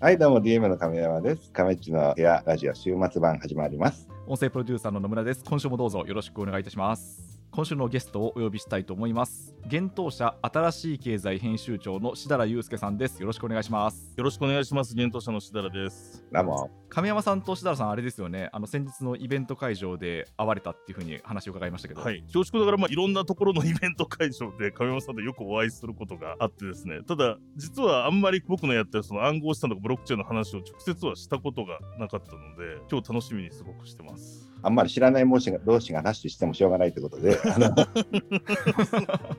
はい、どうも DM の亀山です。亀っちの部屋ラジオ週末版始まります。音声プロデューサーの野村です。今週もどうぞよろしくお願いいたします。今週のゲストをお呼びしたいと思います。現当社新しい経済編集長の志田祐介さんです。よろしくお願いします。よろしくお願いします。現当社のしだらです。どうも。亀山さんと志田さん、あれですよね、あの先日のイベント会場で会われたっていうふうに話を伺いましたけど、はい。恐縮ながら、まあ、いろんなところのイベント会場で亀山さんとよくお会いすることがあってですね、ただ、実はあんまり僕のやってるその暗号資産とかブロックチェーンの話を直接はしたことがなかったので、今日楽しみにすごくしてます。あんまり知らない同士が同士が話してもしょうがないということで、あの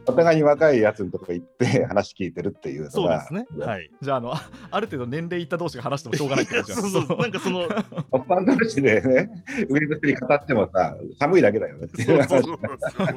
お 互いに若いやつのとこ行って 話聞いてるっていうそうですね。はい。じゃああの、あ ある程度年齢いった同士が話してもしょうがないってことじゃん。そうそう。なんかその、一般同士でね、ウェブスリ語ってもさ、寒いだけだよねっていう話そうそうそうそう。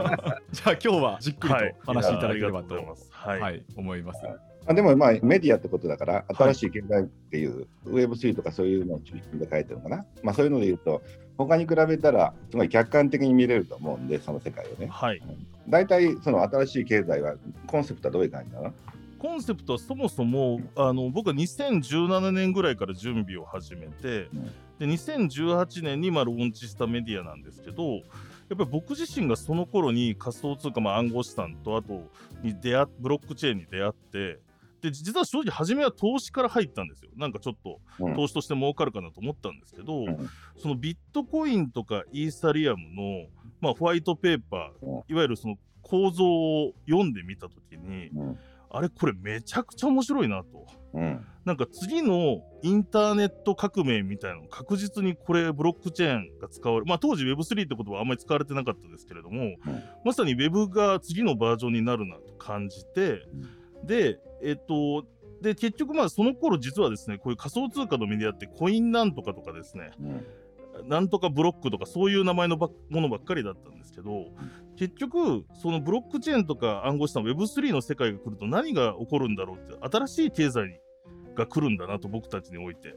じゃあ今日はじっくりと話しいただければと。はい。はい、思います。まあでもまあメディアってことだから、新しい経済っていう、ウェブ3とかそういうのを中心で書いてるのかな。まあそういうので言うと、他に比べたら、すごい客観的に見れると思うんで、その世界をね。はい。大体、その新しい経済は、コンセプトはどういう感じなの？コンセプトはそもそもあの僕は2017年ぐらいから準備を始めて、うん。で2018年にまあローンチしたメディアなんですけどやっぱり僕自身がその頃に仮想通貨、まあ、暗号資産とあとに出会っブロックチェーンに出会ってで実は正直初めは投資から入ったんですよ。なんかちょっとうん。投資として儲かるかなと思ったんですけど、うん。そのビットコインとかイーサリアムの、まあ、ホワイトペーパー、うん。いわゆるその構造を読んでみた時に、うん。あれこれめちゃくちゃ面白いなと。うん。なんか次のインターネット革命みたいなの確実にこれブロックチェーンが使われまあ当時 Web3 って言葉はあんまり使われてなかったですけれども、まさに Web が次のバージョンになるなと感じて、でえっとで結局まあその頃実はですねこういう仮想通貨のメディアってコインなんとかとかですねうんなんとかブロックとかそういう名前のばものばっかりだったんですけど、結局そのブロックチェーンとか暗号資産 Web3 の世界が来ると何が起こるんだろうって新しい経済が来るんだなと僕たちにおいて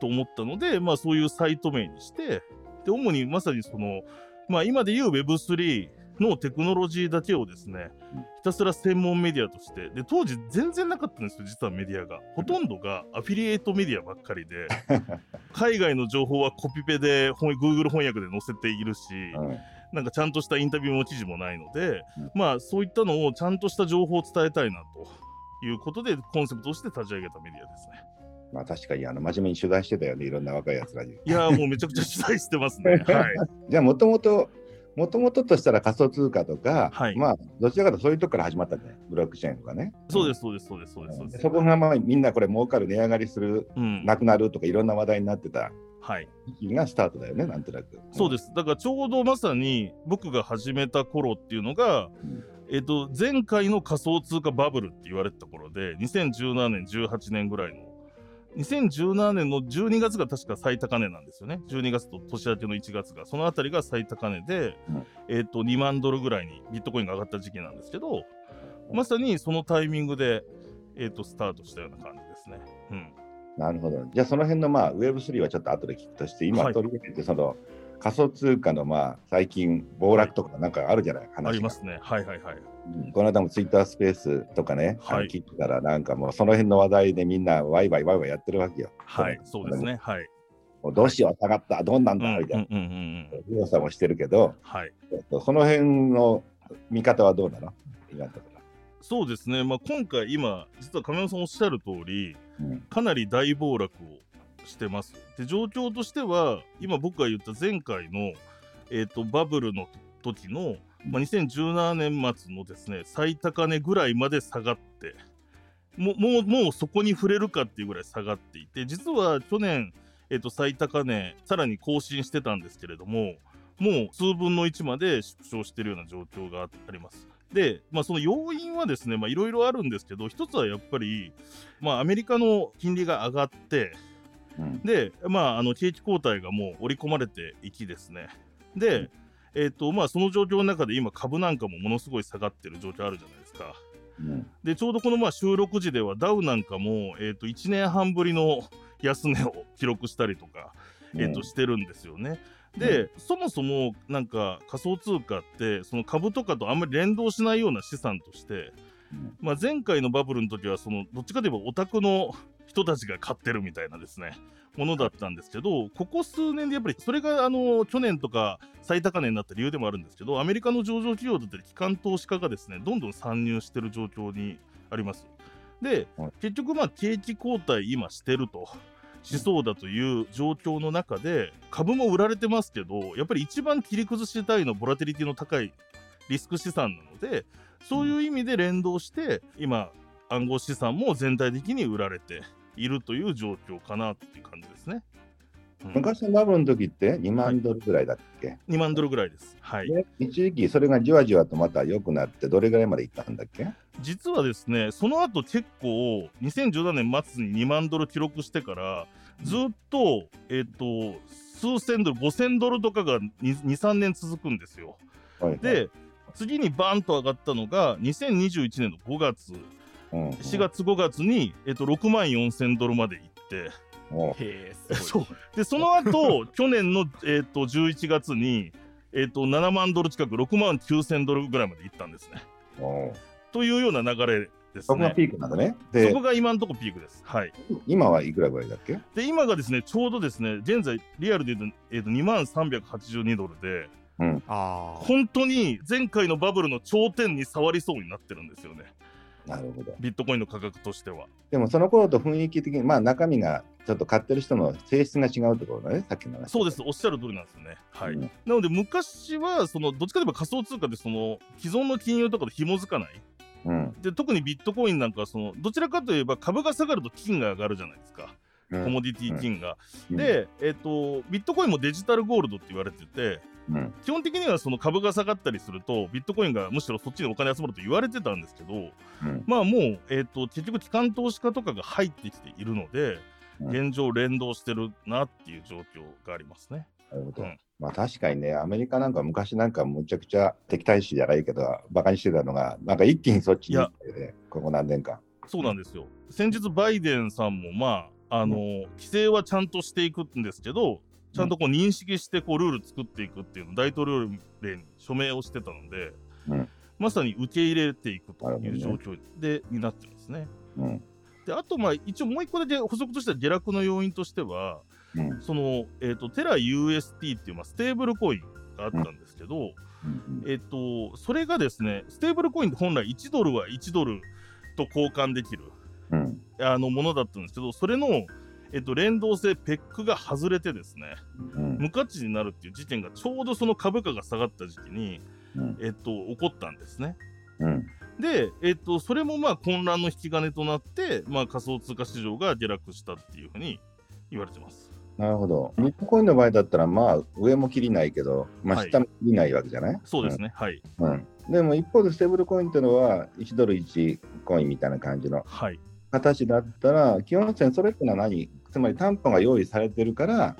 と思ったので、まあ、そういうサイト名にしてで主にまさにその、まあ、今で言う Web3 のテクノロジーだけをですねうんひたすら専門メディアとしてで当時全然なかったんですよ実はメディアがほとんどがアフィリエイトメディアばっかりで 海外の情報はコピペで翻 Google 翻訳で載せているし、うんなんかちゃんとしたインタビューも記事もないので、うんまあそういったのをちゃんとした情報を伝えたいなということでコンセプトとして立ち上げたメディアですね。まあ確かにあの真面目に取材してたよね、いろんな若いやつらに。いやーもうめちゃくちゃ取材してますね。はい。じゃあもともと、もともととしたら仮想通貨とか、はいまあどちらかというとそういうとこから始まったんだね、ブロックチェーンとかね。そうですそうですそうですそうですそこがまあみんなこれ儲かる、値上がりする、うん。なくなるとかいろんな話題になってたはい。がスタートだよね、なんとなく。そうです。だからちょうどまさに僕が始めた頃っていうのが、うんえっと前回の仮想通貨バブルって言われてた頃で2017年18年ぐらいの2017年の12月が確か最高値なんですよね。12月と年明けの1月が。そのあたりが最高値で、うん。えっと2万ドルぐらいにビットコインが上がった時期なんですけどまさにそのタイミングで、えっとスタートしたような感じですね。うん。なるほど。じゃあその辺のまあ Web3 はちょっと後で聞くとして、今はい。とりあえずその仮想通貨のまあ最近暴落とかなんかあるじゃない、話がありますね。はいはいはい。うんこの間もツイッタースペースとかね、はい聞いてたらなんかもうその辺の話題でみんなワイワイワイワイやってるわけよ。はい、そうですね。はい。もうどうしよう下がったどうなんだみたいなうんうんうん。強さもしてるけど、はい。えっとその辺の見方はどうなの？そうですね、まあ、今回、今、実は亀山さんおっしゃる通り、ろ。うんかなり大暴落をしてます。で、状況としては、今僕が言った前回の、えー、とバブルの時の、まあ、2017年末のですね、最高値ぐらいまで下がって、もうもうもうそこに触れるかっていうぐらい下がっていて、実は去年、えー、と最高値、さらに更新してたんですけれども、もう数分の1まで縮小しているような状況があります。で、まあ、その要因はですね、いろいろあるんですけど、一つはやっぱり、まあ、アメリカの金利が上がって、うんで、まあ、あの景気後退がもう織り込まれていきですね。で、えっ、と、まあ、その状況の中で今、株なんかもものすごい下がってる状況あるじゃないですか。うんで、ちょうどこのまあ収録時では、ダウなんかも、えっ、と、1年半ぶりの安値を記録したりとか、えっとしてるんですよね。で、そもそもなんか仮想通貨ってその株とかとあんまり連動しないような資産として、うんまあ、前回のバブルの時はそのどっちかといえばオタクの人たちが買ってるみたいなですねものだったんですけどここ数年でやっぱりそれがあの去年とか最高値になった理由でもあるんですけどアメリカの上場企業だったり機関投資家がですねどんどん参入してる状況にあります。ではい結局まあ景気後退今してるとしそうだという状況の中で株も売られてますけどやっぱり一番切り崩したいのボラティリティの高いリスク資産なのでそういう意味で連動して今暗号資産も全体的に売られているという状況かなっていう感じですね。うん昔のバブルの時って2万ドルぐらいだっけ、2万ドルぐらいです。はい。で一時期それがじわじわとまた良くなって、どれぐらいまでいったんだっけ？実はですね、その後結構、2017年末に2万ドル記録してから、ずっと、えっ、と、数千ドル、5000ドルとかが2、3年続くんですよ。はいで、次にバーンと上がったのが、2021年の5月、うんうん4月、5月に、えっと、6万4000ドルまで行って、へえすごいそうでその後 去年の、えっと11月に、えっと7万ドル近く6万9000ドルぐらいまで行ったんですね。というような流れですね。そこがピークなんだね。そでこ、が今のところピークです。はい。今はいくらぐらいだっけ？で、今がですね、ちょうどですね、現在、リアルで言うと、えっと2万382ドルで、うん。本当に前回のバブルの頂点に触りそうになってるんですよね。なるほど。ビットコインの価格としては。でもその頃と雰囲気的に、まあ中身がちょっと買ってる人の性質が違うってことだね、さっきの話。そうです、おっしゃる通りなんですよね。はい。うんなので、昔は、その、どっちかといえば仮想通貨で、その、既存の金融とかと紐づかない。うん。で、特にビットコインなんかは、その、どちらかといえば株が下がると金が上がるじゃないですか。うんコモディティ金が。うん、で、えっ、と、ビットコインもデジタルゴールドって言われてて、うん、基本的にはその株が下がったりすると、ビットコインがむしろそっちにお金集まると言われてたんですけど、うん、まあもう、えっ、と、結局機関投資家とかが入ってきているので、うん現状連動してるなっていう状況がありますね。なるほど。うんまあ確かにね、アメリカなんか昔なんかむちゃくちゃ敵対視じゃないけど、バカにしてたのが、なんか一気にそっちに行ってね、ここ何年間。そうなんですよ。先日、バイデンさんも、まあ、あの、規制はちゃんとしていくんですけど、ちゃんとこう認識してこうルール作っていくっていうの大統領令に署名をしてたので、うんまさに受け入れていくという状況で、になってますね。うん。であと、まあ、一応もう一個だけ補足としては下落の要因としては、うん。その、えっ、と、テラ UST っていう、まあ、ステーブルコインがあったんですけど、うんえっ、と、それがですね、ステーブルコインって本来1ドルは1ドルと交換できるうん。あのものだったんですけど、それの、えっと、連動性、ペックが外れてですね、うん。無価値になるっていう事件がちょうどその株価が下がった時期に、うん。えっと、起こったんですね。うん。で、えっと、それもまあ混乱の引き金となって、まあ、仮想通貨市場が下落したっていうふうに言われてます。なるほど。ビットコインの場合だったら、まあ上も切りないけど、まあはい下も切りないわけじゃない、そうですね、はい。うん。うん。でも一方でステーブルコインっていうのは、1ドル1コインみたいな感じのはい。形だったら、基本線それってのは何？つまり担保が用意されてるから、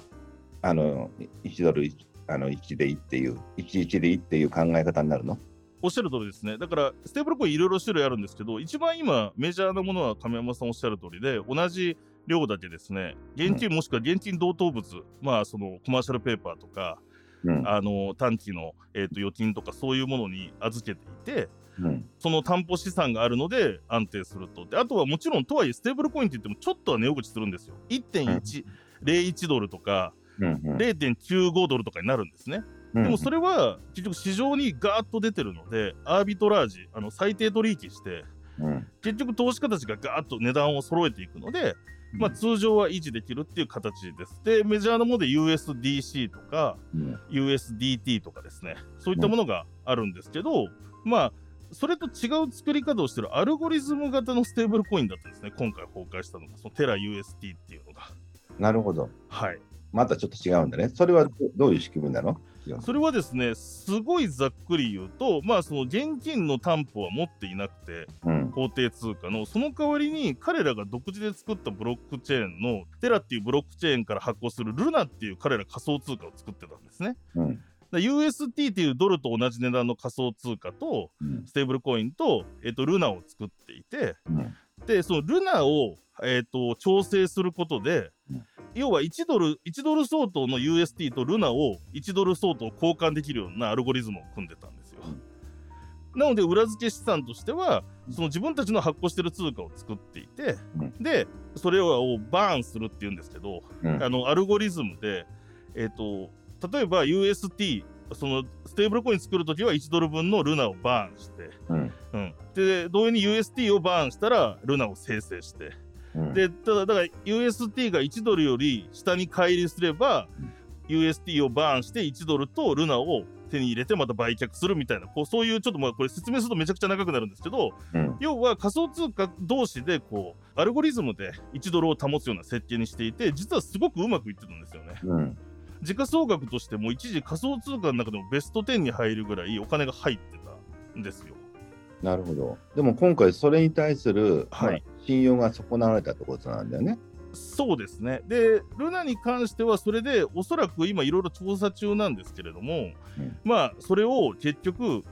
あの1ドル 1, あの1でいいっていう、11でいいっていう考え方になるの？おっしゃる通りですね。だから、ステーブルコインいろいろ種類あるんですけど、一番今、メジャーなものは亀山さんおっしゃる通りで、同じ量だけですね、現金もしくは現金同等物、まあ、そのコマーシャルペーパーとか、うん。あの短期の、えー、と預金とかそういうものに預けていて、うん。その担保資産があるので安定すると。であとはもちろん、とはいえ、ステーブルコインって言ってもちょっとは値動きするんですよ。1.101ドルとかうん。うん。0.95ドルとかになるんですね。ででもそれは結局市場にガーッと出てるので、アービトラージ、あの最低取引して、うん。結局投資家たちがガーッと値段を揃えていくので、まあ、通常は維持できるっていう形です。で、メジャーなもので USDC とか、うん。USDT とかですね、そういったものがあるんですけど、まあ、それと違う作り方をしてるアルゴリズム型のステーブルコインだったんですね、今回崩壊したのが、そのテラ UST っていうのが。なるほど。はい。またちょっと違うんだね。それはどどういう仕組みなの？それはですね、すごいざっくり言うと、まあ、その現金の担保は持っていなくて、うん。法定通貨の、その代わりに彼らが独自で作ったブロックチェーンの、テラっていうブロックチェーンから発行するルナっていう彼ら仮想通貨を作ってたんですね。うん。だ UST っていうドルと同じ値段の仮想通貨と、うん。ステーブルコインと、えっと、ルナを作っていて、うん。で、そのルナを、えっと、調整することで、うん要は1ドル、1ドル相当の UST とルナを1ドル相当交換できるようなアルゴリズムを組んでたんですよ。なので裏付け資産としてはその自分たちの発行してる通貨を作っていて、うんでそれをバーンするっていうんですけど、うんあのアルゴリズムで、えっと例えば UST そのステーブルコイン作るときは1ドル分のルナをバーンして、うん。うん、で同様に UST をバーンしたらルナを生成して。うん。でただだから UST が1ドルより下に乖離すれば、うん。UST をバーンして1ドルとルナを手に入れてまた売却するみたいな。こうそういうちょっとまあこれ説明するとめちゃくちゃ長くなるんですけどうん。要は仮想通貨同士でこうアルゴリズムで1ドルを保つような設計にしていて実はすごくうまくいってたんですよね。うん時価総額としても一時仮想通貨の中でもベスト10に入るぐらいお金が入ってたんですよ。なるほど。でも今回それに対する、はいまあ信用が損なわれたってことなんだよね。そうですね。で、ルナに関しては、それでおそらく今、いろいろ調査中なんですけれども、うんまあ、それを結局、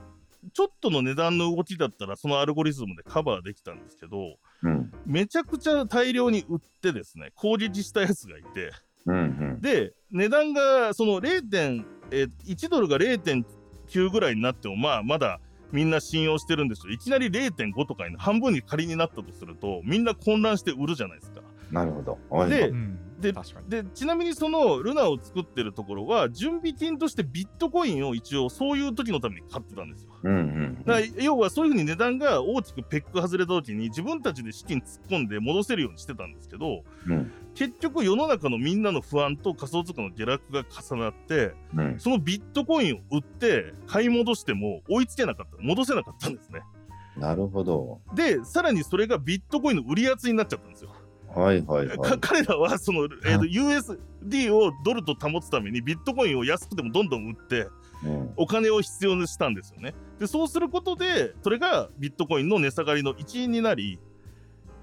ちょっとの値段の動きだったら、そのアルゴリズムでカバーできたんですけど、うん。めちゃくちゃ大量に売ってですね、攻撃したやつがいて、うんうん。で、値段が、その 0. 点、えー1ドルが0.9ぐらいになっても、まあ、まだみんな信用してるんですよ。いきなり0.5とかに半分に仮になったとすると、みんな混乱して売るじゃないですか。なるほど。はいでうんででちなみにそのルナを作ってるところは準備金としてビットコインを一応そういう時のために買ってたんですよ。うんうんだから要はそういうふうに値段が大きくペック外れた時に自分たちで資金突っ込んで戻せるようにしてたんですけどうん結局世の中のみんなの不安と仮想通貨の下落が重なってうん。そのビットコインを売って買い戻しても追いつけなかった戻せなかったんですね。なるほど。でさらにそれがビットコインの売り圧になっちゃったんですよ。はいはいはかい。彼らはその、えーと USD をドルと保つためにビットコインを安くてもどんどん売ってうんお金を必要にしたんですよね。でそうすることでそれがビットコインの値下がりの一因になり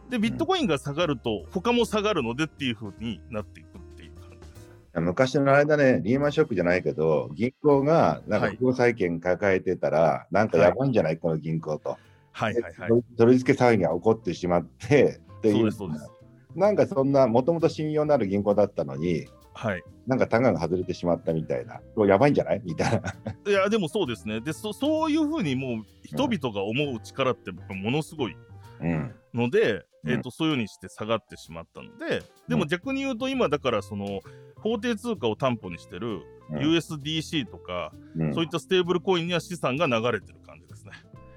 でビットコインが下がると他も下がるのでっていう風になっていくっていう感じです。昔の間ね、リーマンショックじゃないけど、銀行がなんかはい不法債権抱えてたら、なんかやばいんじゃない、この銀行と。はいはいはい。で取り付け騒ぎが起こってしまって、っていうそうです。なんかそんな、もともと信用のある銀行だったのに、はい。なんかタガが外れてしまったみたいな、これやばいんじゃない？みたいな。いやでもそうですね。でそそういう風にもう人々が思う力ってものすごいうん。ので、うんえー、とそういう風にして下がってしまったので、でも逆に言うと今だからその法定通貨を担保にしてるうん USDC とか、うんそういったステーブルコインには資産が流れてる感じですね。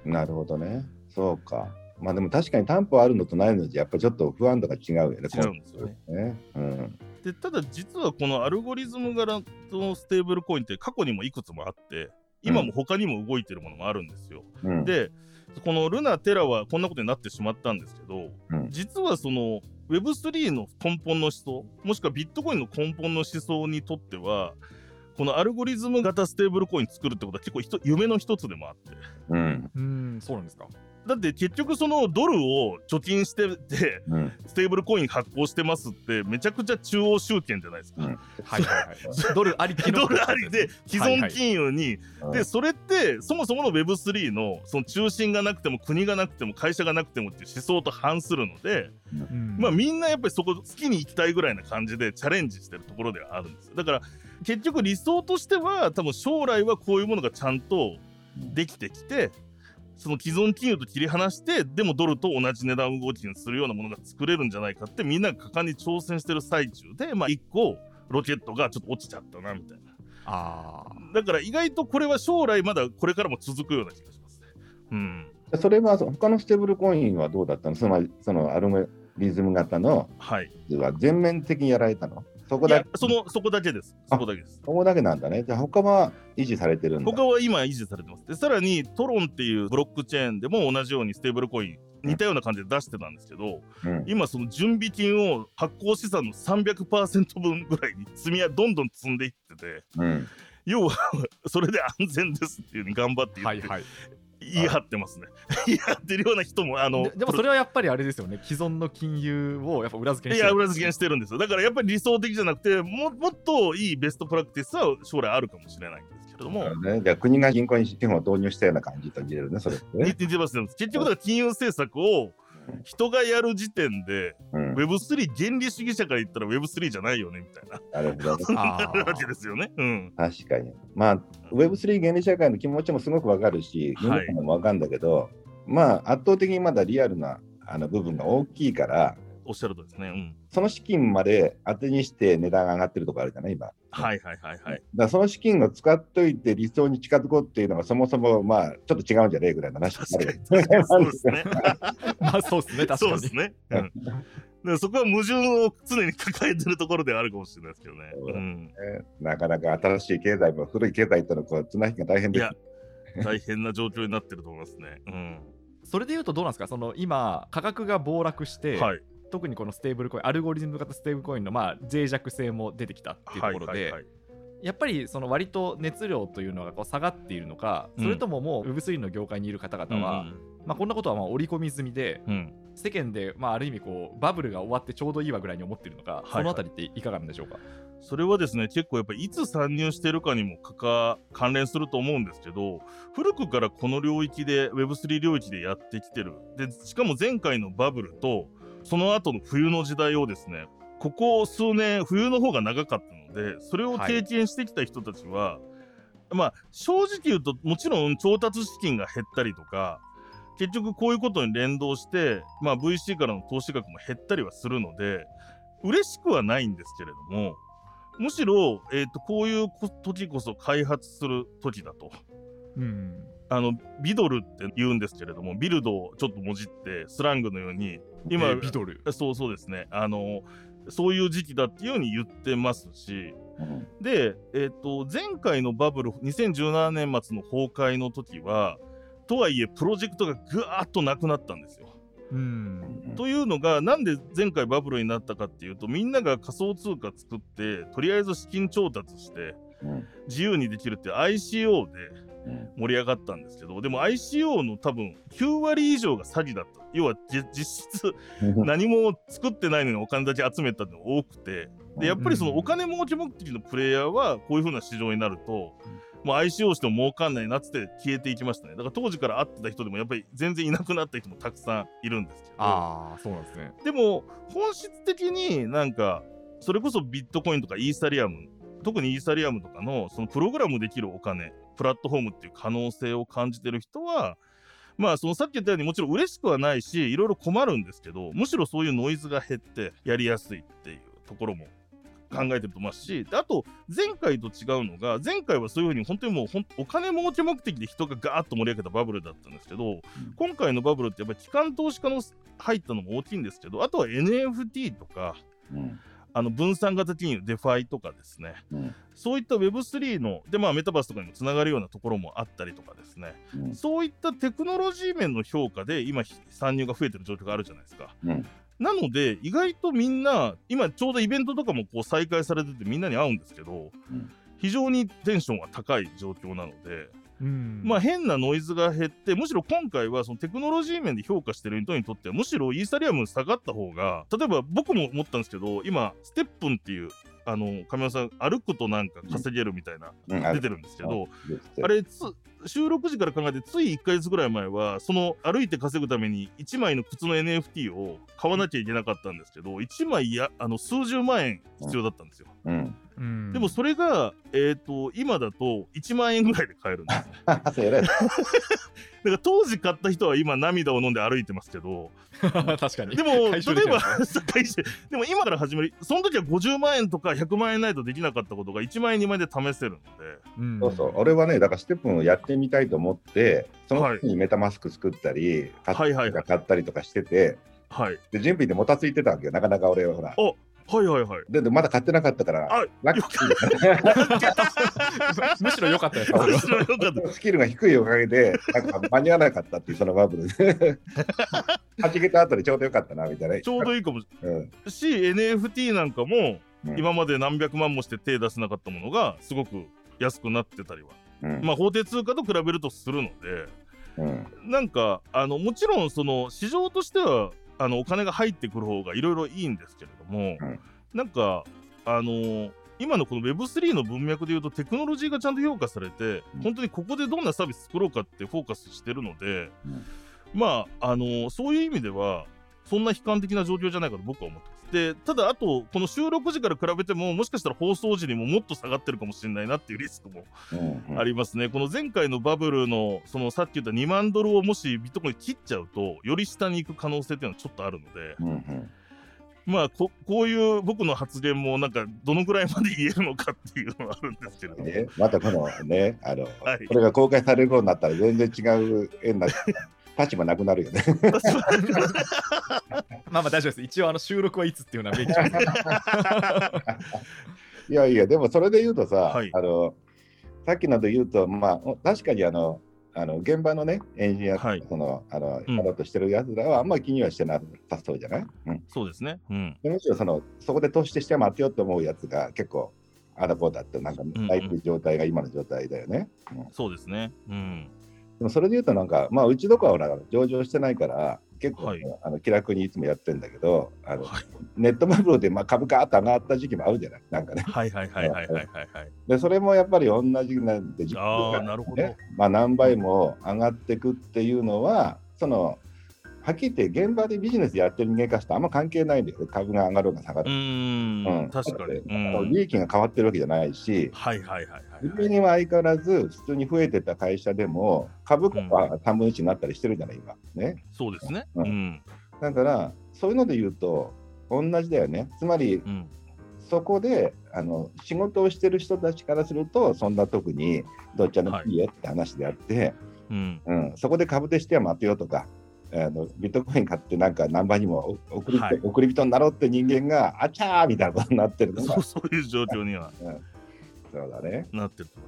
なるほどね。そうか。まあでも確かに担保あるのとないのじゃ、やっぱりちょっと不安度が違うよね。違うんですよね。ね。うん。でただ実はこのアルゴリズム柄のステーブルコインって過去にもいくつもあって今も他にも動いてるものもあるんですよ。うん、でこのルナ・テラはこんなことになってしまったんですけど、うん。実はその Web3 の根本の思想もしくはビットコインの根本の思想にとってはこのアルゴリズム型ステーブルコイン作るってことは結構夢の一つでもあって。うん。うんそうなんですかだって結局そのドルを貯金しててうん。ステーブルコイン発行してますってめちゃくちゃ中央集権じゃないですか。うん。はいはいはい ドルありきの。ドルありで既存金融に、うん。でそれってそもそもの Web3 のその中心がなくても国がなくても会社がなくてもっていう思想と反するので、うん。まあみんなやっぱりそこ好きに行きたいぐらいな感じでチャレンジしてるところではあるんですよ。だから結局理想としては多分将来はこういうものがちゃんとできてきてその既存金融と切り離してでもドルと同じ値段動きにするようなものが作れるんじゃないかってみんなが果敢に挑戦してる最中でまあ一個ロケットがちょっと落ちちゃったなみたいな。あだから意外とこれは将来まだこれからも続くような気がしますね。うん。それはそ他のステーブルコインはどうだったの？つまりそのアルゴリズム型のはい。は全面的にやられたの？そこだけそのそこだけですそこだけですそこだけなんだね。じゃあ他は維持されてるんだ。他は今維持されてます。で、さらにトロンっていうブロックチェーンでも同じようにステーブルコイン似たような感じで出してたんですけど、うん今その準備金を発行資産の300%分ぐらいに積みやどんどん積んでいってて、うん要はそれで安全ですっていうふうに頑張って言って、はいはい言い張ってますね。言い張ってるような人も、あの、ででもそれはやっぱりあれですよね既存の金融をやっぱ裏付けにしていや、裏付けにしてるんですよ。だからやっぱり理想的じゃなくて、ももっといいベストプラクティスは将来あるかもしれないんですけれども、ね、じゃあ国が銀行に資本を導入したような感じと見れるね、それってね。似てますね。結局金融政策を人がやる時点でうん、Web3 原理主義者から言ったら Web3 じゃないよねみたいななるほど わけですよね。うん。確かに。まあ、Web3 原理社会の気持ちもすごくわかるし、はい皆さんもわかるんだけど、まあ、圧倒的にまだリアルなあの部分が大きいから、おっしゃるとりですね。うん。その資金まで当てにして値段が上がってるところあるじゃない、今。はいはいはいはい。だからその資金を使っといて理想に近づこうっていうのがそもそもまあちょっと違うんじゃねえぐらいの話確かにになる確かにそうですね。まあそうですね確かにそうですね。そこは矛盾を常に抱えてるところではあるかもしれないですけどね。うん。なかなか新しい経済も古い経済とのこう綱引きが大変ですいや。大変な状況になってると思いますね。うん。それでいうとどうなんですか？その今価格が暴落して、はい。特にこのステーブルコインアルゴリズム型ステーブルコインのまあ脆弱性も出てきたっていうところで、はいはいはい。やっぱりその割と熱量というのがこう下がっているのか、うん。それとももう Web3 の業界にいる方々は、まあ、こんなことはまあ織り込み済みで世間でまあある意味こうバブルが終わってちょうどいいわぐらいに思っているのか、はいそのあたりっていかがなんでしょうか？それはですね結構やっぱりいつ参入してるかにも関関連すると思うんですけど古くからこの領域で Web3 領域でやってきてる。でしかも前回のバブルとその後の冬の時代をですねここ数年冬の方が長かったのでそれを経験してきた人たちは、まあ正直言うともちろん調達資金が減ったりとか結局こういうことに連動して、まあ、VC からの投資額も減ったりはするので嬉しくはないんですけれどもむしろ、えー、とこういうこ時こそ開発する時だと。うんあのビドルって言うんですけれどもビルドをちょっともじってスラングのように今、えービドル。そうそうですね。あのそういう時期だっていうように言ってますしうん。で、えー、と前回のバブル2017年末の崩壊の時はとはいえプロジェクトがぐわーっとなくなったんですよ。うん。というのがなんで前回バブルになったかっていうとみんなが仮想通貨作ってとりあえず資金調達してうん。自由にできるって ICO でうん盛り上がったんですけどでも ICO の多分9割以上が詐欺だった。要はじ実質 何も作ってないのにお金だけ集めたのが多くて。でやっぱりそのお金儲け目的のプレイヤーはこういう風な市場になるともう ICO しても儲かんないなっつって消えていきましたね。だから当時から会ってた人でもやっぱり全然いなくなった人もたくさんいるんですけど。ああそうなんですね。でも本質的になんかそれこそビットコインとかイーサリアム特にイーサリアムとかのそのプログラムできるお金プラットフォームっていう可能性を感じてる人はまあそのさっき言ったようにもちろん嬉しくはないしいろいろ困るんですけどむしろそういうノイズが減ってやりやすいっていうところも考えてると思いますしであと前回と違うのが前回はそういうふうに本当にもうほんお金儲け目的で人がガーッと盛り上げたバブルだったんですけど、今回のバブルってやっぱり機関投資家の入ったのも大きいんですけどあとは NFT とかうんあの分散型金融 DeFi とかですね。うん。そういった Web3 のでまあメタバースとかにもつながるようなところもあったりとかですね。うん。そういったテクノロジー面の評価で今参入が増えてる状況があるじゃないですか。うん。なので意外とみんな今ちょうどイベントとかもこう再開されててみんなに会うんですけど、うん。非常にテンションが高い状況なので、うん。まあ変なノイズが減ってむしろ今回はそのテクノロジー面で評価してる人にとってはむしろイーサリアム下がった方が例えば僕も思ったんですけど今ステップンっていうあの亀山さん歩くとなんか稼げるみたいな、うん。あ出てるんですけど、ああれつ収録時から考えてつい1ヶ月ぐらい前はその歩いて稼ぐために1枚の靴の NFT を買わなきゃいけなかったんですけど1枚やあの数十万円必要だったんですよ、うん。うん。でもそれが、えー、と今だと1万円ぐらいで買えるんです。だ から当時買った人は今涙を飲んで歩いてますけど 確かに。でも例えばでも今から始めるその時は50万円とか100万円ないとできなかったことが1万円2万円で試せるので。うん。そうそう。俺はね、だからステップンをやってみたいと思って、その時にメタマスク作ったり、買はいはいはい。買ったりとかしてて、はい。で準備でもたついてたわけよ。なかなか俺はほら。おはいはいはい。ででまだ買ってなかったから、あラッキーむしろ良かったですそれは。面白いよかった。スキルが低いおかげで、なんか間に合わなかったっていう、そのバブル。で。弾けた後でちょうどよかったな、みたいな。ちょうどいいかも。しうんれないし NFT なんかもうん。今まで何百万もして手出せなかったものがすごく安くなってたりはうん。まあ法定通貨と比べるとするのでうん。なんかあのもちろんその市場としてはあのお金が入ってくる方がいろいろいいんですけれども、うん。なんかあの今のこの Web3 の文脈でいうとテクノロジーがちゃんと評価されて、うん。本当にここでどんなサービス作ろうかってフォーカスしてるので、うん。まああのそういう意味ではそんな悲観的な状況じゃないかと僕は思ってます。で、ただ、あと、この収録時から比べても、もしかしたら放送時にももっと下がってるかもしれないなっていうリスクもありますね。この前回のバブルの、そのさっき言った2万ドルをもしビットコイン切っちゃうと、より下に行く可能性っていうのはちょっとあるので、うんうん。まあこ、こういう僕の発言も、なんか、どのくらいまで言えるのかっていうのはあるんですけれども。ね、またこのね、あの、はい。これが公開される頃になったら全然違う絵になって、立場なくなるよね。まあまあ大丈夫です。一応あの収録はいつっていうのは明記。いやいや、でもそれで言うとさ、はいあのさっきので言うと、まあ、お確かにあの、あの現場のね、エンジニアその、あの、うんやろうとしてるやつらはあんまり気にはしてなさそうじゃない、うん、そうですね。うん。でむしろその、そこで投資して待ってようと思うやつが結構、あだこうだって、なんか、んうんないっていう状態が今の状態だよね。うんそうですね。うん。でもそれで言うと、なんか、まあ、うちどこは上場してないから、結構、はいあの気楽にいつもやってんだけど、あのはいネットバブルでまあ株価って上がった時期もあるじゃない、なんかね。はいはいはいはいはいはいはい。で、それもやっぱり同じなんで、ああ、なるほど。ねまあ、何倍も上がっていくっていうのは、そのはっきり言って現場でビジネスやってる人間からしたらあんま関係ないんだよね、株が上がろうが下がうる。ーん、確かに。利益が変わってるわけじゃないし、はいはいはいはい売り値は相変わらず普通に増えてた会社でも、株価は3分の1になったりしてるじゃない、今。ね。そうですね。ううんん。だから、そういうので言うと、同じだよね。つまり、うん。そこであの仕事をしてる人たちからすると、そんな特にどっちでもいいよって話であって、うん。うん、そこで株でしては待てよとか、あのビットコイン買ってなんか何倍にもお送り,、はい。送り人になろうって人間が、あちゃーみたいなことになってるそう、そういう状況には そうだね。なってると思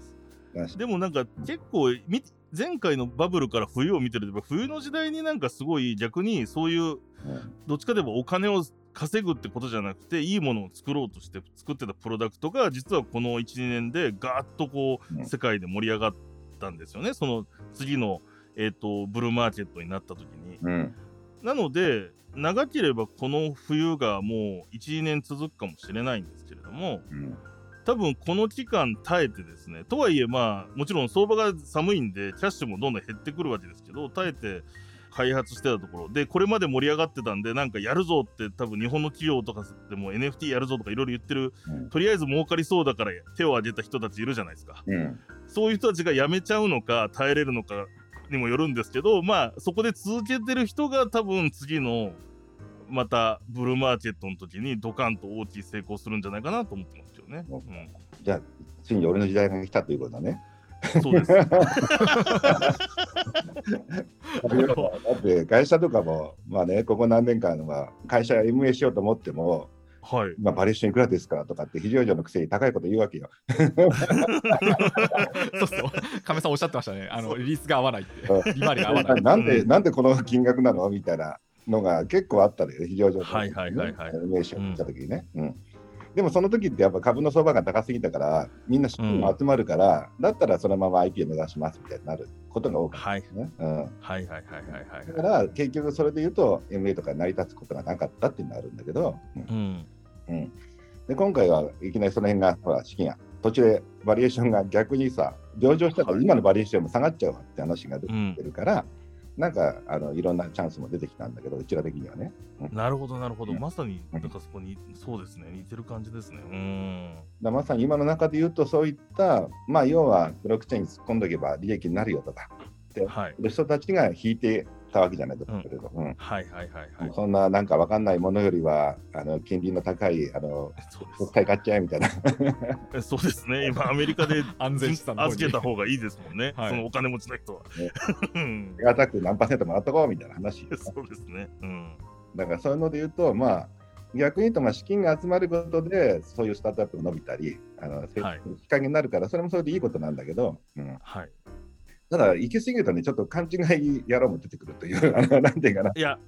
います。でもなんか結構み前回のバブルから冬を見てると冬の時代になんかすごい逆にそういううん。どっちかといえばお金を稼ぐってことじゃなくていいものを作ろうとして作ってたプロダクトが実はこの12年でガーッとこうん。う世界で盛り上がったんですよね。その次の、えー、とブルーマーケットになった時に。うん。なので長ければこの冬がもう12年続くかもしれないんですけれどもうん。多分この期間耐えてですねとはいえまあもちろん相場が寒いんでキャッシュもどんどん減ってくるわけですけど耐えて開発してたところ。でこれまで盛り上がってたんでなんかやるぞって多分日本の企業とかでも NFT やるぞとかいろいろ言ってるうん。とりあえず儲かりそうだから手を挙げた人たちいるじゃないですか。うん。そういう人たちが辞めちゃうのか耐えれるのかにもよるんですけどまあそこで続けてる人が多分次のまたブルーマーケットの時にドカンと大きい成功するんじゃないかなと思ってますけどね。ううんじゃあ、ついに俺の時代が来たということだね。そうです。だって会社とかも、まあね、ここ何年間は会社運営しようと思っても、はい。今バリエーションいくらですからとかって非常上のくせに高いこと言うわけよ。そうっすよ。亀さんおっしゃってましたね。あのリリースが合わないって。利回りが合わない。なんで、うんなんでこの金額なのみたいなのが結構あったのよ、非常上の、はいはいはいはい運営しようとした時にね。うんでもその時ってやっぱ株の相場が高すぎたから、みんな資金も集まるから、だったらそのまま IP を目指しますみたいになることが多かったね。うんはいはいはいはいはいだから結局それで言うと MA とか成り立つことがなかったっていうのがあるんだけど、うんうん。うんで今回はいきなりその辺がほら資金が途中でバリエーションが逆にさ上場したから今のバリエーションも下がっちゃうわって話が出てるから、なんかあのいろんなチャンスも出てきたんだけどうちら的にはね。なるほどなるほど。うんまさになんかそこにそうですね似てる感じですね。うん。だまさに今の中で言うとそういったまあ要はブロックチェーンに突っ込んどけば利益になるよとかはい。で人たちが引いてたわけじゃないですか、けれどうんはいはいはいはい。そんななんかわかんないものよりはあの金利の高いあの国債買っちゃえみたいな。そうですね。今アメリカで安全資産預けた方がいいですもんね。はいそのお金持ちの人は。うん手堅く何パーセントもらっとこうみたいな話。そうですね。うん。だからそういうので言うと、まあ、逆に言うと、まあ、資金が集まることで、そういうスタートアップが伸びたり、あの、成はい日陰になるから、それもそれでいいことなんだけど、うん、はい。ただ、行き過ぎるとね、ちょっと勘違い野郎も出てくるという、あの なんていうかな。いや、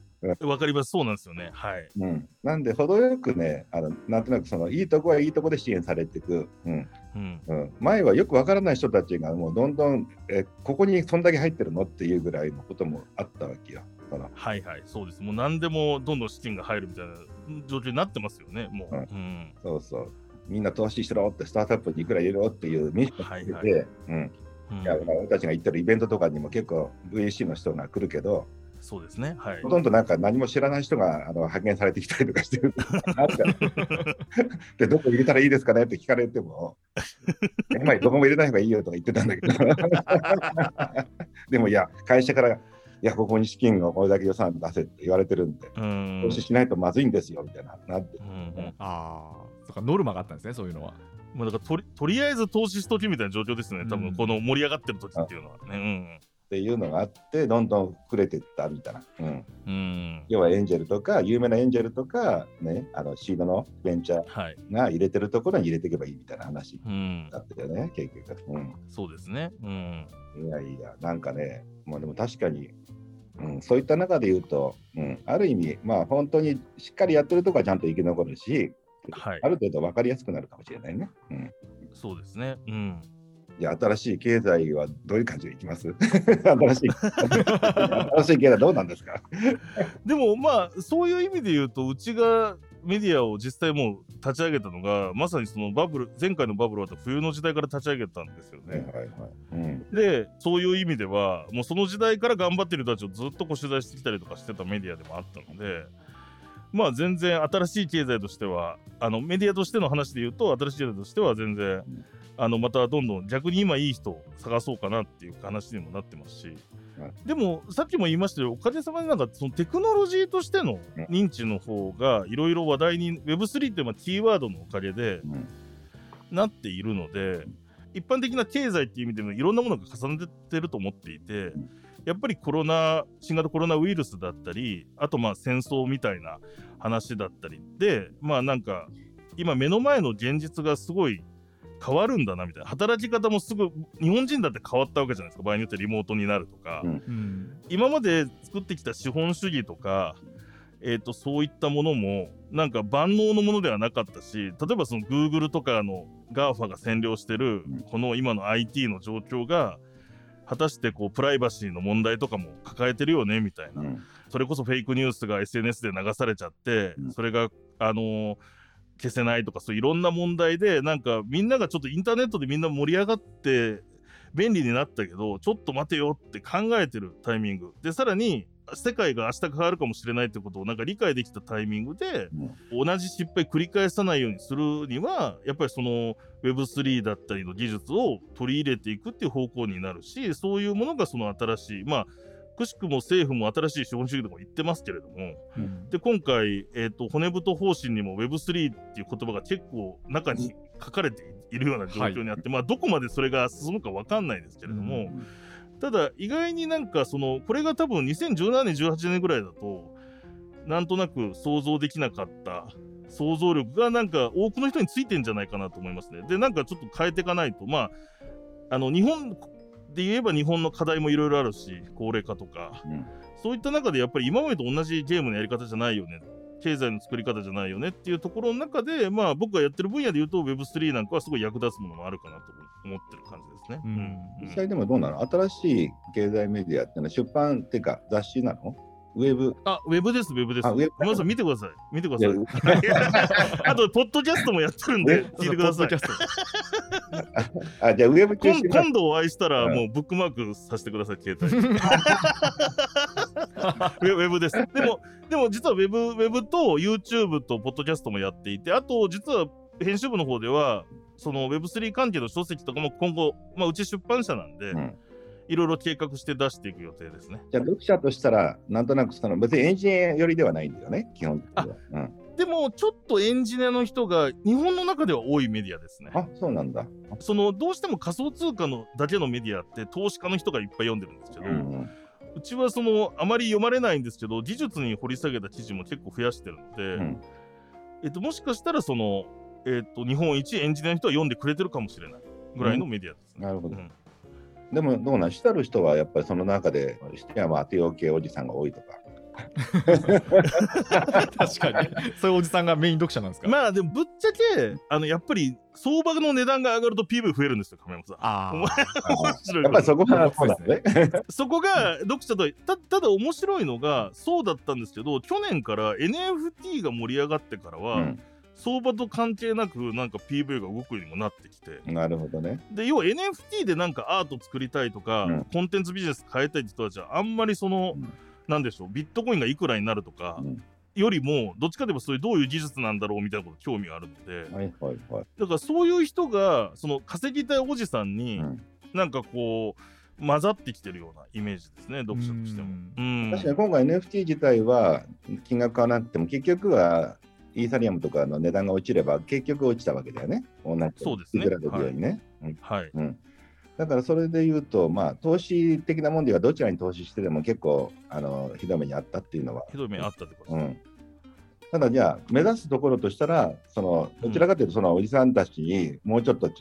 わかります。そうなんですよね。はい。うん、なんで、程よくね、あのなんとなくそのいいとこはいいとこで支援されていく、うんうん。うん、前はよくわからない人たちが、もうどんどんえ、ここにそんだけ入ってるのっていうぐらいのこともあったわけよ。はいはい。そうです。もう何でもどんどん資金が入るみたいな状況になってますよね。もう。うんうん。そうそうみんな投資しろって、スタートアップにいくら入れろっていう民主が出て、はいうん、うんいや俺たちが行ってるイベントとかにも結構 VC の人が来るけど、そうですね。はいほ。とんどなんか何も知らない人があの派遣されてきたりとかしてる。で、どこ入れたらいいですかねって聞かれても、えまあ、どこも入れない方がいいよとか言ってたんだけど、でもいや、会社から、いや、ここに資金をこれだけ予算出せって言われてるんで、うん。投資しないとまずいんですよみたいな、なってうんうんああノルマがあったんですねそういうのはまあ、だからとりとりあえず投資しときみたいな状況ですね、多うん分この盛り上がってる時っていうのはね。っていうのがあって、どんどん膨れていったみたいな。うんうん。うん。要はエンジェルとか、有名なエンジェルとか、ね、あのシードのベンチャーはい。が入れてるところに入れていけばいいみたいな話うん。だったよね、結局。うんそうですね。うん。いやいや、なんかね、もうでも確かに、うん、そういった中で言うと、うん、ある意味、まあ本当にしっかりやってるとこはちゃんと生き残るし、はいある程度分かりやすくなるかもしれないね。うん、そうですね。うん。じゃあ、新しい経済はどういう感じでいきます？新しい 新しい経済どうなんですか？でもまあそういう意味で言うとうちがメディアを実際もう立ち上げたのがまさにそのバブル前回のバブルは冬の時代から立ち上げたんですよね。はいはいはい。うんでそういう意味ではもうその時代から頑張ってる人たちをずっとこう取材してきたりとかしてたメディアでもあったのでまあ全然新しい経済としてはあのメディアとしての話で言うと新しい経済としては全然あのまたどんどん逆に今いい人を探そうかなっていう話にもなってますし。はい。でもさっきも言いましたよおかげさまでなんかそのテクノロジーとしての認知の方がいろいろ話題に Web3 ってまあキーワードのおかげでうん。なっているので一般的な経済っていう意味でもいろんなものが重ねてると思っていてんやっぱりコロナ新型コロナウイルスだったりあとまあ戦争みたいな話だったりでまあなんか今目の前の現実がすごい変わるんだなみたいな。働き方もすぐ日本人だって変わったわけじゃないですか。場合によってリモートになるとか、うん。うん。今まで作ってきた資本主義とか、えー、とそういったものもなんか万能のものではなかったし例えばその Google とかの GAFA が占領してるうん。この今の IT の状況が果たしてこうプライバシーの問題とかも抱えてるよねみたいな、うん。それこそフェイクニュースが SNS で流されちゃって、うん。それがあのー消せないとかそういろんな問題でなんかみんながちょっとインターネットでみんな盛り上がって便利になったけどちょっと待てよって考えてるタイミング。でさらに世界が明日変わるかもしれないってことをなんか理解できたタイミングで、同じ失敗繰り返さないようにするにはやっぱりその Web3 だったりの技術を取り入れていくっていう方向になるしそういうものがその新しいまあくしくも政府も新しい資本主義とか言ってますけれどもうん。で今回、えー、と骨太方針にも Web3 っていう言葉が結構中に書かれているような状況にあって、まあどこまでそれが進むか分かんないですけれども、うんただ意外になんかそのこれが多分2017年18年ぐらいだとなんとなく想像できなかった想像力がなんか多くの人についてんじゃないかなと思いますね。でなんかちょっと変えていかないとまああの日本で言えば日本の課題もいろいろあるし高齢化とかうんそういった中でやっぱり今までと同じゲームのやり方じゃないよね経済の作り方じゃないよねっていうところの中でまあ僕がやってる分野で言うと Web3 なんかはすごい役立つものもあるかなと思ってる感じですね。うんうん実際でもどうなの？新しい経済メディアってのは出版っていうか雑誌なの？ウェブあ、ウェブです、ウェブです。あウェブ皆さん見てください。見てくだいさい。あと、ポッドキャストもやってるんで、聞いてくださいポッドキ。ャスト あじゃあウェブ中今心な今度お会いしたら、うんもうブックマークさせてください、携帯に。ウェブです。でも、でも実はウェブ、ウェブと YouTube とポッドキャストもやっていて、あと、実は編集部の方では、その Web3 関係の書籍とかも今後、まあ、うち出版社なんで、うんいろいろ計画して出していく予定ですね。じゃあ読者としたらなんとなくその別にエンジニア寄りではないんだよね基本的には、うん、でも、ちょっとエンジニアの人が日本の中では多いメディアですね。あそうなんだ、そのどうしても仮想通貨のだけのメディアって投資家の人がいっぱい読んでるんですけど、ううんちはそのあまり読まれないんですけど技術に掘り下げた記事も結構増やしてるので、うん。えっと、もしかしたらその、えっと、日本一エンジニアの人は読んでくれてるかもしれないぐらいのメディアですね。なるほど、うん。でもどうなんしたる人はやっぱりその中でしてはまあ当てよう系おじさんが多いとか確かに。そういうおじさんがメイン読者なんですか？まあでもぶっちゃけあのやっぱり相場の値段が上がると PV 増えるんですよ亀山さん。あお前あ面白い。やっぱりそこはそうだね。そこが読者とたただ面白いのがそうだったんですけど去年から NFT が盛り上がってからは、うん。相場と関係なくなんか PV が動くようにもなってきて。なるほどね。で要は NFT でなんかアート作りたいとか、うん。コンテンツビジネス変えたいって人たちはあんまりその、うんなんでしょうビットコインがいくらになるとかうん。よりもどっちかといえばそういうどういう技術なんだろうみたいなこと興味があるのではいはいはい。だからそういう人がその稼ぎたいおじさんにうん。なんかこう混ざってきてるようなイメージですね読者としても。うん。確かに今回 NFT 自体は金額変わらなくても結局はイーサリアムとかの値段が落ちれば結局落ちたわけだよね。同じ。そうですね。いくらできるようにね。うん。はい。うんだからそれで言うと、まあ、投資的なもんではどちらに投資してでも結構あのひどい目にあったっていうのは、ひどい目あったってことですね。うん、ただじゃあ目指すところとしたらそのどちらかというとそのおじさんたちにもうちょっと違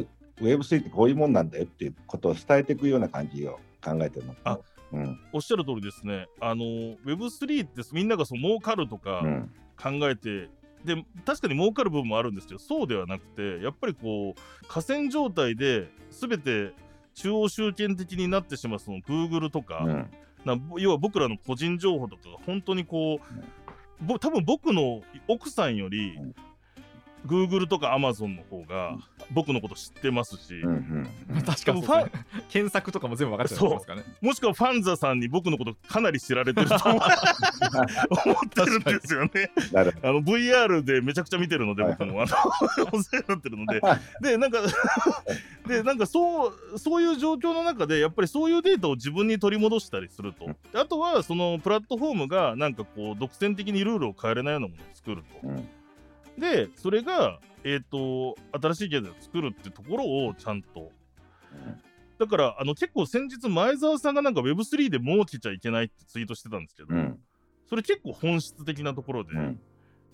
う Web3 ってこういうもんなんだよっていうことを伝えていくような感じを考えてるの。あうん。おっしゃる通りですね。あの Web3 ってみんながそう儲かるとかうん。考えて、で確かに儲かる部分もあるんですけどそうではなくてやっぱりこう河川状態で全て中央集権的になってしまうその Google とか,、うん。な要は僕らの個人情報とかが本当にこう、ぼ多分僕の奥さんより、うん Google とか Amazon の方が僕のこと知ってますし、うんうんまあ確かに。検索とかも全部分かっちゃいますからね。もしくはファンザさんに僕のことかなり知られてると思 思ってるんですよね。あの VR でめちゃくちゃ見てるので、僕も。あのお世話になってるので、でなんか でなんかそうそういう状況の中でやっぱりそういうデータを自分に取り戻したりすると、であとはそのプラットフォームがなんかこう独占的にルールを変えれないようなものを作ると。うんでそれがえっ、と新しい経済を作るってところをちゃんと。だからあの結構先日前澤さんがなんか Web3 で儲けちゃいけないってツイートしてたんですけど、うん。それ結構本質的なところで、うん。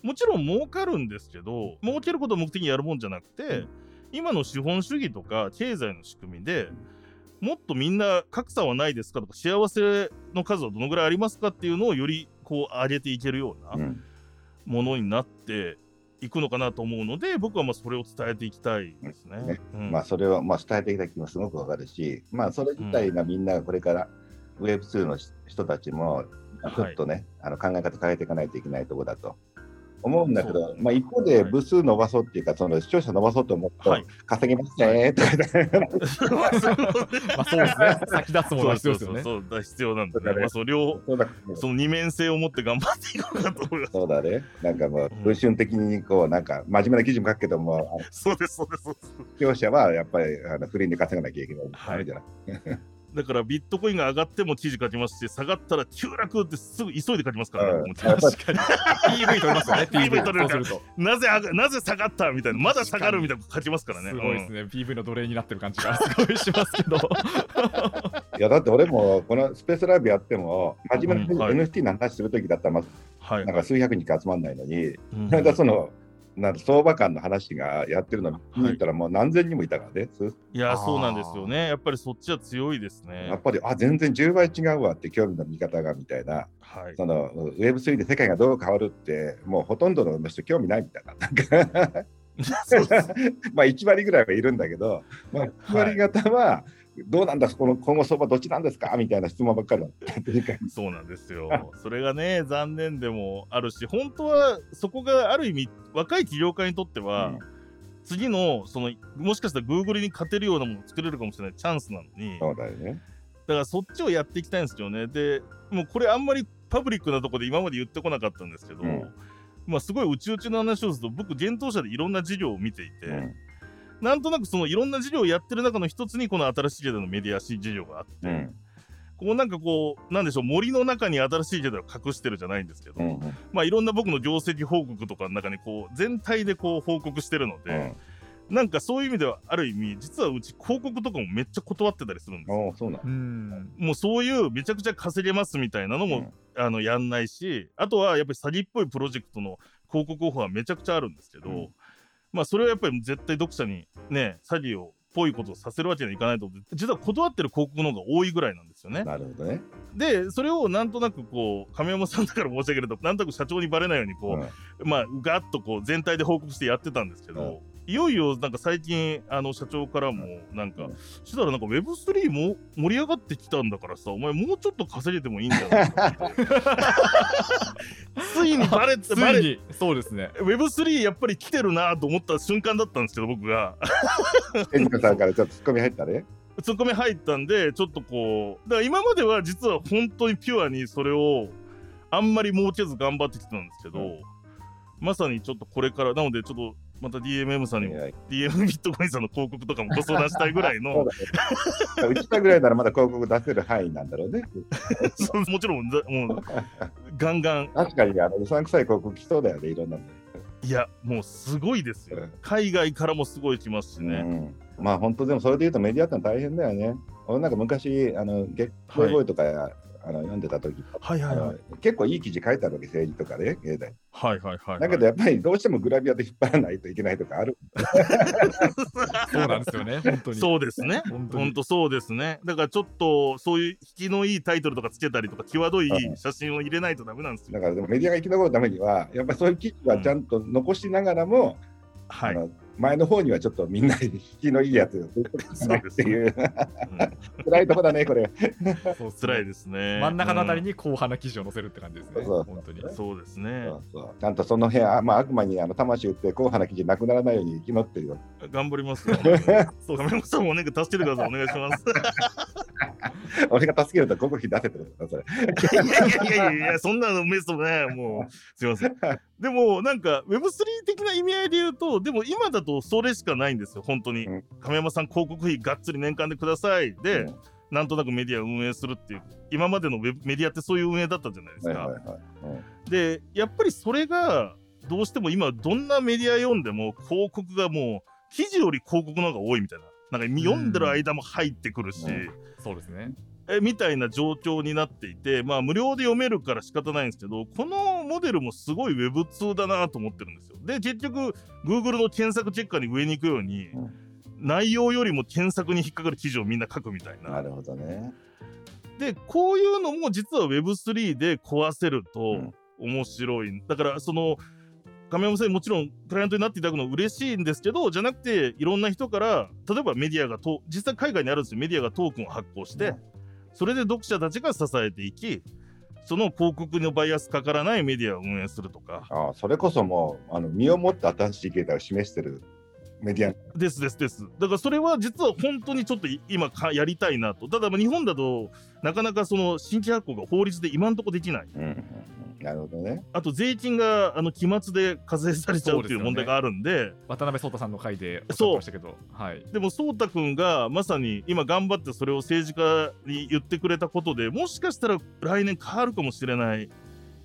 もちろん儲かるんですけど儲けることを目的にやるもんじゃなくて、うん今の資本主義とか経済の仕組みでもっとみんな格差はないですかとか幸せの数はどのぐらいありますかっていうのをよりこう上げていけるよううなん。ものになっていくのかなと思うので僕はまあそれを伝えていきたいですね。ねうん。まあそれはまあ伝えてきた気もすごくわかるし、まあそれ自体がみんながこれから Web2 の人たちもはい。ちょっとね、あの考え方変えていかないといけないところだと思うんだけそど、うまあ一方で部数伸ばそうっていうか、その視聴者伸ばそうと思うと、はい稼げますねとか まあそうですね。先立つものが必要ですよね。そうそうそうそう必要なんでね。そうだね。まあその両その二面性を持って頑張っていこうかと思います。そうだね、なんかもううん。文春的にこう、なんか真面目な記事も書くけども、そうですそうですそうです。視聴者はやっぱりあのフリーで稼がなきゃいけない。はい。あるじゃないだからビットコインが上がっても記事書きますし、下がったら急落ってすぐ急いで書きますからね。うん。確かに。PV 取れますよね PV 取れるかなぜ上がなぜ下がったみたいな、まだ下がるみたいな書きますからね。すごいですうんね PV の奴隷になってる感じがすごいしますけど。いやだって俺もこのスペースライブやっても、真面目なうんはい。NFT の話するときだったら、まずはい。なんか数百人しか集まんないのに、うんかその、なんか相場感の話がやってるの見たらもう何千人もいたからね、すいや、あーそうなんですよね。やっぱりそっちは強いですねやっ。ぱり、あ、全然10倍違うわって興味の見方がみたいな、はい。その Web3 で世界がどう変わるって、もうほとんどの人興味ないみたいな。まあ1割ぐらいはいるんだけど、まあ、9割方は、どうなんだ、この今後相場どっちなんですか？みたいな質問ばっかりだった。そうなんですよ。それがね、残念でもあるし、本当はそこがある意味、若い起業家にとっては、次の、その、もしかしたら Google に勝てるようなものを作れるかもしれないチャンスなのに、そうだよね。だからそっちをやっていきたいんですよね。で、もうこれあんまりパブリックなとこで今まで言ってこなかったんですけど、うんまあすごい内々の話をすると、僕、幻冬舎でいろんな事業を見ていて、うんなんとなくそのいろんな事業をやってる中の一つに、この新しい時代のメディア事業があって、うん。こうなんかこう、なんでしょう、森の中に新しい時代を隠してるじゃないんですけど、うんうん。まあいろんな僕の業績報告とかの中にこう、全体でこう報告してるので、うん。なんかそういう意味ではある意味、実はうち広告とかもめっちゃ断ってたりするんですよ。そうなんもうそういうめちゃくちゃ稼げますみたいなのも、うん。あのやんないしあとはやっぱり詐欺っぽいプロジェクトの広告オファーはめちゃくちゃあるんですけど、うんまあそれはやっぱり絶対読者にね詐欺をぽいことをさせるわけにはいかないと思って実は断ってる広告の方が多いぐらいなんですよね。なるほどね。でそれをなんとなくこう亀山さんだから申し上げるとなんとなく社長にバレないようにこう、まあガッとこう全体で報告してやってたんですけど、うんいよいよなんか最近あの社長からもなんか、うんしたらなんか Web3 も盛り上がってきたんだからさお前もうちょっと稼げてもいいんじゃないかってついにバレつてバレそうですね。Web3 やっぱり来てるなと思った瞬間だったんですけど僕が。エジカさんからちょっとツッコミ入ったね。ツッコミ入ったんで、ちょっとこう、だから今までは実は本当にピュアにそれをあんまり儲けず頑張ってきてたんですけど、うんまさにちょっとこれから、なのでちょっとまた DMM さんにも、DM ビットコインさんの広告とかもご相談したいぐらいの、だね。うちらぐらいならまだ広告出せる範囲なんだろうね。そうもちろんざ、もう、ガンガン、確かに、あの、うさんくさい広告来そうだよね、いろんなの。いや、もうすごいですようん。海外からもすごい来ますしね。うん、まあ本当でもそれで言うとメディアって大変だよね。俺なんか昔、あの、ゲッはいプボーイとか、あの読んでた時、はいはいはい。結構いい記事書いてあるわけ、政治とかね、経済。はいはいはいはい。だけどやっぱりどうしてもグラビアで引っ張らないといけないとかある。そうなんですよね、本当に。そうですね。本当そうですね。だからちょっとそういう引きのいいタイトルとかつけたりとか、際どいうん写真を入れないとダメなんですよ。だからでもメディアが生き残るためには、やっぱりそういう記事はちゃんと残しながらも、はい。前の方にはちょっとみんなに引きのいいやつをそうですっていう、うん 辛いとこだね、これ。そう辛いですね。真ん中のあたりに。に硬派な記事を載せるって感じですね。そう本当に。そうですねそ。うそうちゃんとその辺、あまあ、悪魔にあの魂打って、硬派な記事なくならないように生き乗ってるよ。頑張りますよ。そう、亀山さんもお願い助けてください。お願いします。俺が助けると広告費出せってことだ、それ。いやいやいやいやそんなのメストね、もう、すいません。でも、なんか、Web3 的な意味合いで言うと、でも今だとそれしかないんですよ、本当に。うん亀山さん、広告費がっつり年間でください。で、うんなんとなくメディアを運営するっていう、今までのウェブメディアってそういう運営だったじゃないですか。はいはいはいうんで、やっぱりそれが、どうしても今、どんなメディア読んでも、広告がもう、記事より広告の方が多いみたいな。なんか読んでる間も入ってくるし、うんそうですね。えみたいな状況になっていて、まあ、無料で読めるから仕方ないんですけど、このモデルもすごい Web2 だなと思ってるんですよ。で、結局、Google の検索チェッカーに上に行くように、うん内容よりも検索に引っかかる記事をみんな書くみたいな。なるほどね。で、こういうのも実は Web3 で壊せるうとん面白い。だから、その、亀山さんにもちろんクライアントになっていただくの嬉しいんですけど、じゃなくて、いろんな人から、例えばメディアがと、実際海外にあるんですよ、メディアがトークンを発行して、うんそれで読者たちが支えていき、その広告のバイアスかからないメディアを運営するとか。ああそれこそもうあの身をもって新しい形態を示してるメディア。ですですです。だからそれは実は本当にちょっとい今かやりたいなと。ただまあ日本だとなかなかその新規発行が法律で今んとこできない。うんうんうんなるほどね。あと税金があの期末で課税されちゃうっていう問題があるんで、渡辺壮太さんの回でおっしゃってましたけど、はい。でも颯太君がまさに今頑張ってそれを政治家に言ってくれたことでもしかしたら来年変わるかもしれない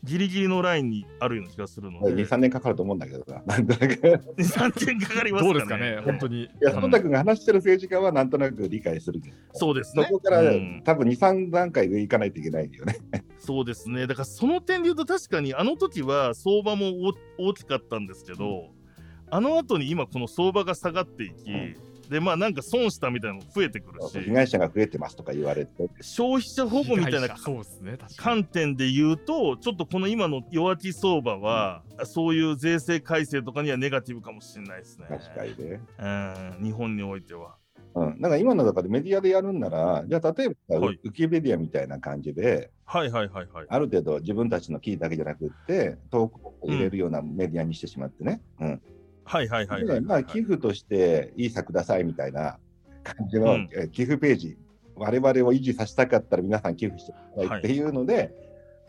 ギリギリのラインにあるような気がするの2、で、3年かかると思うんだけどな。なんとなく。い3年かかりますかね。どうですかね、本当に。や、うんそ太君が話してる政治家はなんとなく理解するけど、そうですね。そこから、うん多分2、3段階でいかないといけないよね。そうですね。だからその点で言うと確かにあの時は相場も大大きかったんですけど、あの後に今この相場が下がっていき、うんでまあなんか損したみたいなのも増えてくるし、被害者が増えてますとか言われて、消費者保護みたいな被害者そうですね。観点で言うと、ちょっとこの今の弱気相場は、そういう税制改正とかにはネガティブかもしれないですね。確かにね。うん、日本においては。うん、なんか今の中でメディアでやるんなら、じゃあ例えば、はいウキペディアみたいな感じで、はいはいはいはい。ある程度自分たちの記事だけじゃなくって、投稿を入れるようなメディアにしてしまってね。うんはいはいはいはいはい、でまあ、寄付としていいさくださいみたいな感じの、うんえ寄付ページ、我々を維持させたかったら皆さん寄付してくださいっていうので、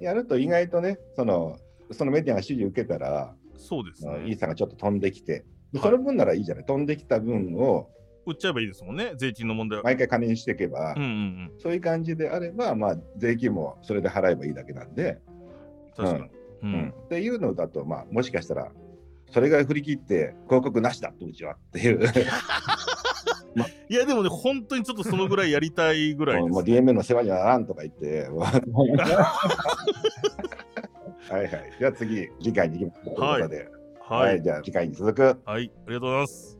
やると意外とね、そのそのメディアが指示受けたら、そうですね。いいさがちょっと飛んできて、ではいその分ならいいじゃない、飛んできた分を売っちゃえばいいですもんね、税金の問題は。毎回金にしていけば、うんうんうん。そういう感じであれば、まあ、税金もそれで払えばいいだけなんで、確かに。ううんんっていうのだと、まあ、もしかしたら、それが振り切って、広告なしだとうちはっていう、いやでもね、本当にちょっとそのぐらいやりたいぐらいもうもうです。DMM の世話にはならんとか言って、はいはい。じゃあ次、次回に行きますということで、ははいい、じゃあ次回に続く。はい、ありがとうございます。